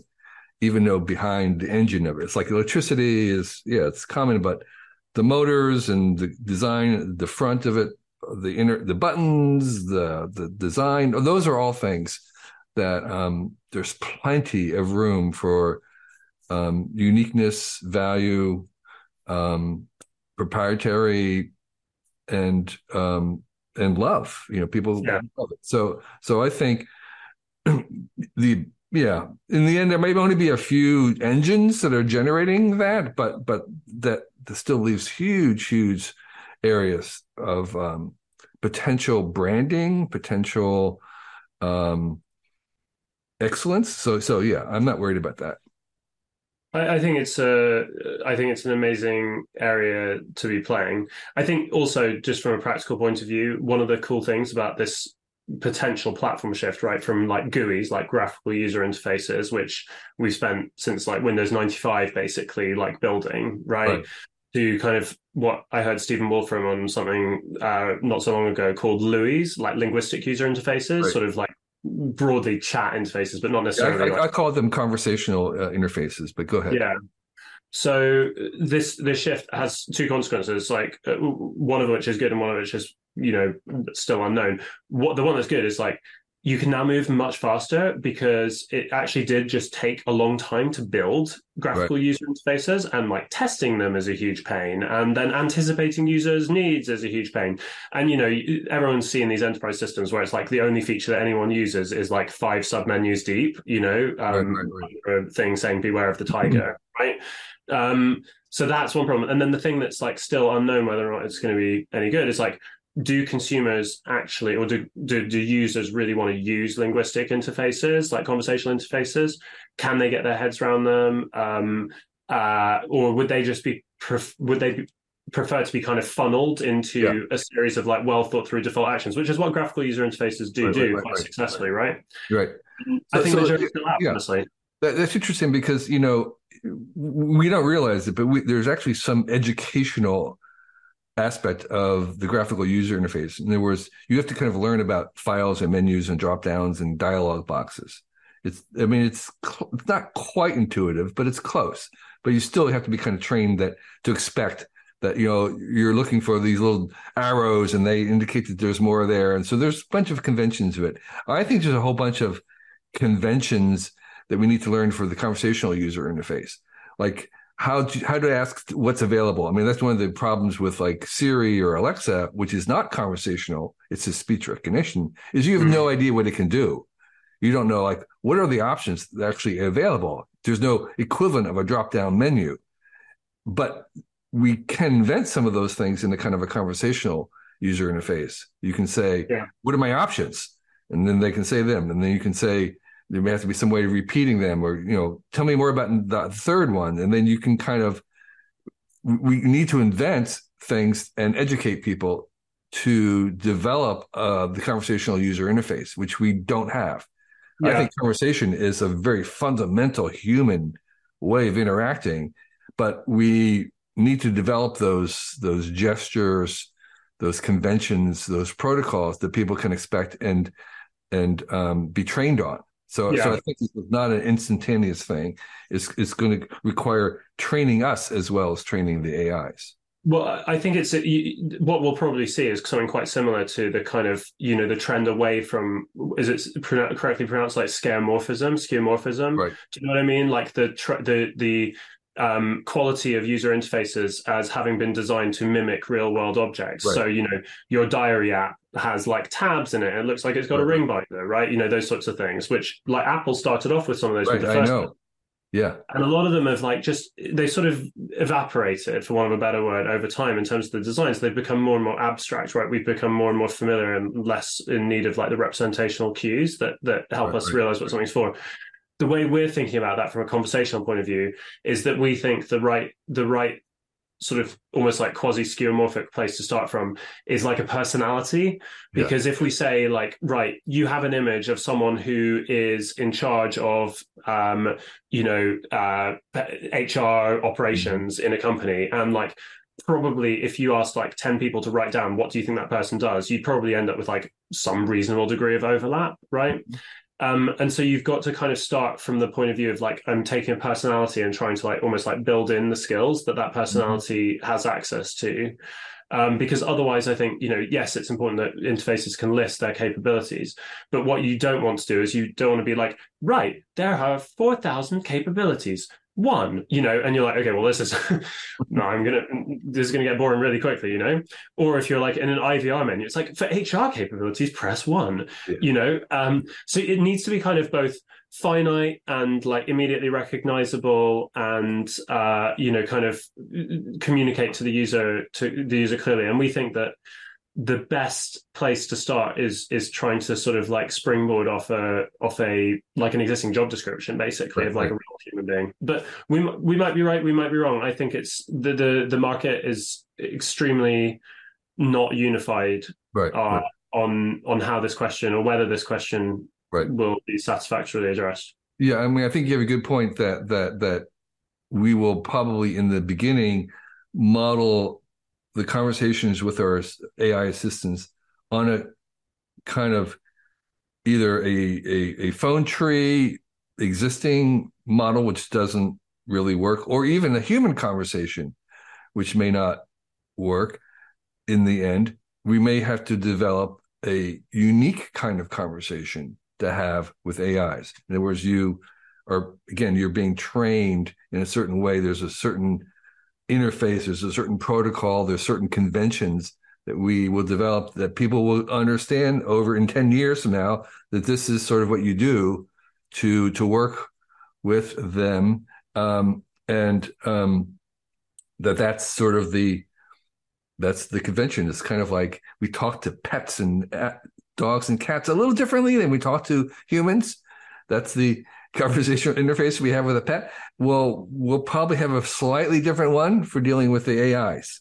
even though behind the engine of it, it's like electricity is, yeah, it's common, but the motors and the design, the front of it, the inner, the buttons, the the design, those are all things that um, there's plenty of room for um, uniqueness, value, um, proprietary, and um, and love. You know, people yeah. love it. So so I think the yeah in the end there may only be a few engines that are generating that but but that, that still leaves huge huge areas of um, potential branding potential um, excellence so so yeah i'm not worried about that I, I think it's a, I think it's an amazing area to be playing. I think also, just from a practical point of view, one of the cool things about this potential platform shift, right, from like GUIs, like graphical user interfaces, which we've spent since like Windows 95 basically like building, right? right. To kind of what I heard Stephen Wolfram on something uh, not so long ago called LUIs, like linguistic user interfaces, right. sort of like broadly chat interfaces, but not necessarily. Yeah, I, I, I, call them conversational uh, interfaces, but go ahead. Yeah. So this this shift has two consequences, like uh, one of which is good and one of which is you know still unknown. What the one that's good is like you can now move much faster because it actually did just take a long time to build graphical right. user interfaces and like testing them is a huge pain and then anticipating users needs is a huge pain. And you know everyone's seen these enterprise systems where it's like the only feature that anyone uses is like five submenus deep you know um, right, right, thing saying beware of the tiger right? Um, so that's one problem. And then the thing that's like still unknown whether or not it's going to be any good is like do consumers actually or do, do, do users really want to use linguistic interfaces like conversational interfaces? Can they get their heads around them? Um, uh, or would they just be pref- would they be, prefer to be kind of funneled into yeah. a series of like well thought through default actions which is what graphical user interfaces do right, do right, quite right, successfully right? Right. I so, think so, the still out yeah. honestly. That, that's interesting because you know we don't realize it but we, there's actually some educational aspect of the graphical user interface. In other words, you have to kind of learn about files and menus and drop downs and dialog boxes. It's, I mean, it's, cl- it's not quite intuitive, but it's close. But you still have to be kind of trained that to expect that you know you're looking for these little arrows and they indicate that there's more there. And so there's a bunch of conventions of it. I think there's a whole bunch of conventions that we need to learn for the conversational user interface. Like how to, how to ask what's available. I mean, that's one of the problems with like Siri or Alexa, which is not conversational. It's a speech recognition is you have mm-hmm. no idea what it can do. You don't know like what are the options that actually available. There's no equivalent of a drop down menu, but we can invent some of those things in the kind of a conversational user interface. You can say, yeah. what are my options? And then they can say them. And then you can say, there may have to be some way of repeating them or you know tell me more about the third one. And then you can kind of we need to invent things and educate people to develop uh, the conversational user interface which we don't have. Yeah. i think conversation is a very fundamental human way of interacting but we need to develop those those gestures those conventions those protocols that people can expect and and um, be trained on so, yeah. so I think this is not an instantaneous thing. It's it's going to require training us as well as training the AIs. Well, I think it's you, what we'll probably see is something quite similar to the kind of you know the trend away from is it correctly pronounced like skeuomorphism, skeuomorphism? Right. Do you know what I mean? Like the the the um, quality of user interfaces as having been designed to mimic real world objects. Right. So, you know, your diary app has like tabs in it. It looks like it's got right. a ring binder, right? You know, those sorts of things, which like Apple started off with some of those. Right, with the first I know. One. Yeah. And a lot of them have like just they sort of evaporated, for want of a better word, over time in terms of the designs. They've become more and more abstract, right? We've become more and more familiar and less in need of like the representational cues that that help us realize what something's for. The way we're thinking about that from a conversational point of view is that we think the right the right sort of almost like quasi skeuomorphic place to start from is like a personality because yeah. if we say like right you have an image of someone who is in charge of um you know uh hr operations mm-hmm. in a company and like probably if you asked like 10 people to write down what do you think that person does you'd probably end up with like some reasonable degree of overlap right mm-hmm. Um, and so you've got to kind of start from the point of view of like I'm taking a personality and trying to like almost like build in the skills that that mm-hmm. personality mm-hmm. has access to. Um, because otherwise, I think you know, yes, it's important that interfaces can list their capabilities, but what you don't want to do is you don't want to be like, right, there are four thousand capabilities one you know and you're like okay well this is no i'm gonna this is gonna get boring really quickly you know? Or if you're like in an ivr menu it's like for hr capabilities press one yeah. you know? Um so it needs to be kind of both finite and like immediately recognizable and uh you know kind of communicate to the user to the user clearly. And we think that the best place to start is is trying to sort of like springboard off a off a like an existing job description basically right, of like right. a real human being but we we might be right we might be wrong i think it's the the the market is extremely not unified right, uh, right. on on how this question or whether this question will be satisfactorily addressed yeah i mean i think you have a good point that that that we will probably in the beginning model the conversations with our AI assistants on a kind of either a, a, a phone tree existing model which doesn't really work or even a human conversation which may not work in the end we may have to develop a unique kind of conversation to have with ais in other words you are again you're being trained in a certain way. There's a certain interface, there's a certain protocol, there's certain conventions that we will develop that people will understand over in 10 years from now that this is sort of what you do to to work with them. Um, and um, that that's sort of the that's the convention. It's kind of like we talk to pets and uh, dogs and cats a little differently than we talk to humans. That's the conversational interface we have with a pet, well, we'll probably have a slightly different one for dealing with the AIs.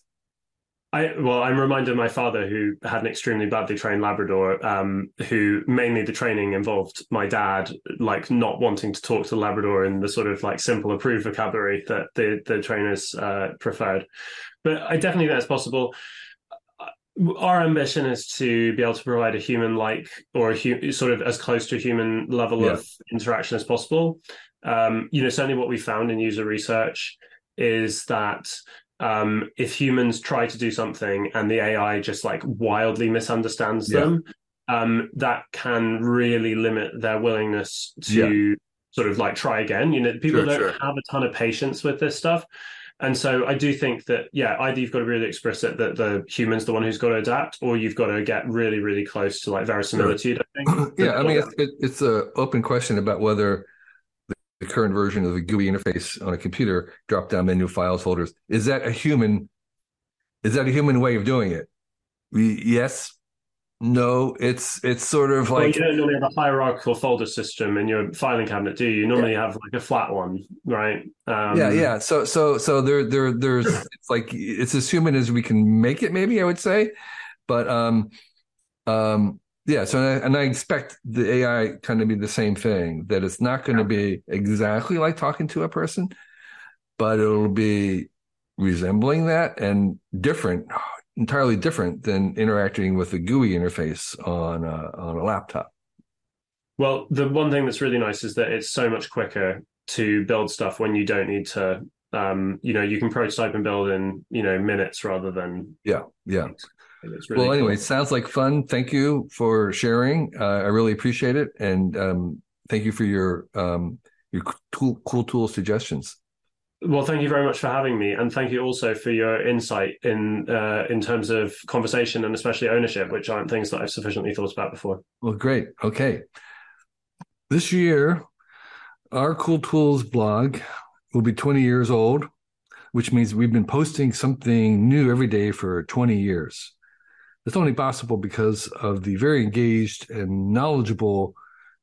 I, well, I'm reminded of my father who had an extremely badly trained Labrador, um, who mainly the training involved my dad like not wanting to talk to the Labrador in the sort of like simple approved vocabulary that the the trainers uh, preferred. But I definitely think that's possible our ambition is to be able to provide a human like or a hu- sort of as close to a human level yeah. of interaction as possible um, you know certainly what we found in user research is that um, if humans try to do something and the ai just like wildly misunderstands yeah. them um, that can really limit their willingness to yeah. sort of like try again you know people sure, don't sure. have a ton of patience with this stuff and so I do think that, yeah, either you've got to really express it that the human's the one who's got to adapt, or you've got to get really, really close to like verisimilitude. I think. yeah, I mean, it's, it, it's an open question about whether the, current version of the GUI interface on a computer, drop down menu, files, folders, is that a human? Is that a human way of doing it? We, yes, no, it's it's sort of like well, you don't normally have a hierarchical folder system in your filing cabinet, do you? You normally yeah. have like a flat one, right? Um, yeah, yeah. So so so there there there's it's like it's as human as we can make it, maybe I would say, but um um yeah. So and I expect the AI kind of be the same thing that it's not going to be exactly like talking to a person, but it'll be resembling that and different entirely different than interacting with the GUI interface on a, on a laptop. Well, the one thing that's really nice is that it's so much quicker to build stuff when you don't need to. Um, you know, you can prototype and build in you know minutes rather than yeah, yeah. Really well, anyway, cool. sounds like fun. Thank you for sharing. Uh, I really appreciate it, and um, thank you for your um, your cool, cool tool suggestions. Well, thank you very much for having me, and thank you also for your insight in uh, in terms of conversation and especially ownership, which aren't things that I've sufficiently thought about before. Well, great. Okay, this year, our Cool Tools blog will be 20 years old, which means we've been posting something new every day for 20 years. It's only possible because of the very engaged and knowledgeable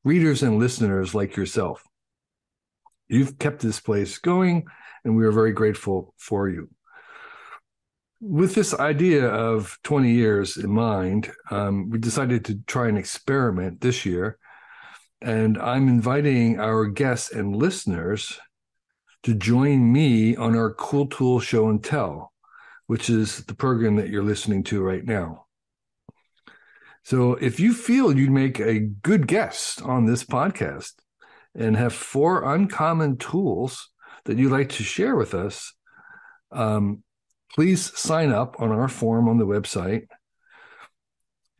readers and listeners like yourself. You've kept this place going, and we are very grateful for you. With this idea of 20 years in mind, um, we decided to try an experiment this year. And I'm inviting our guests and listeners to join me on our Cool Tool Show and Tell, which is the program that you're listening to right now. So if you feel you'd make a good guest on this podcast and have four uncommon tools that you'd like to share with us, um, please sign up on our form on the website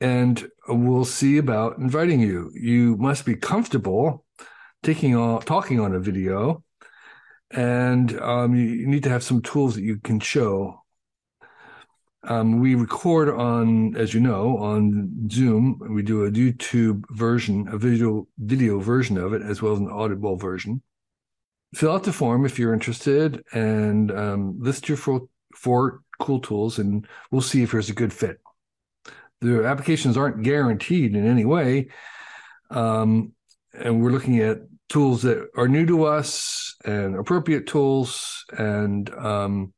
and we'll see about inviting you. You must be comfortable taking on talking on a video and um, you need to have some tools that you can show um, we record on, as you know, on Zoom. We do a YouTube version, a video video version of it, as well as an audible version. Fill out the form if you're interested, and um, list your four, four cool tools, and we'll see if there's a good fit. The applications aren't guaranteed in any way, um, and we're looking at tools that are new to us and appropriate tools, and um,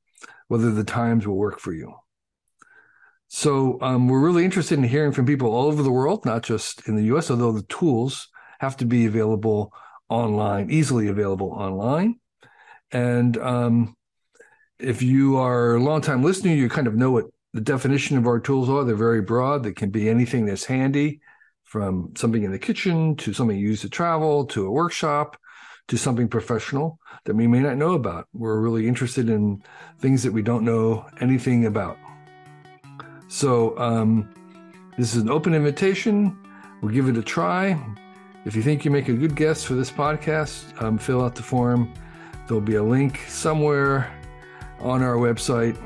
whether the times will work for you. So um, we're really interested in hearing from people all over the world, not just in the U.S. Although the tools have to be available online, easily available online. And um, if you are a long-time listener, you kind of know what the definition of our tools are. They're very broad. They can be anything that's handy, from something in the kitchen to something you use to travel to a workshop to something professional that we may not know about. We're really interested in things that we don't know anything about. So um, this is an open invitation. We'll give it a try. If you think you make a good guest for this podcast, um, fill out the form. There'll be a link somewhere on our website.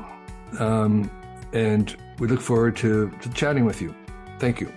Um, and we look forward to, to chatting with you. Thank you.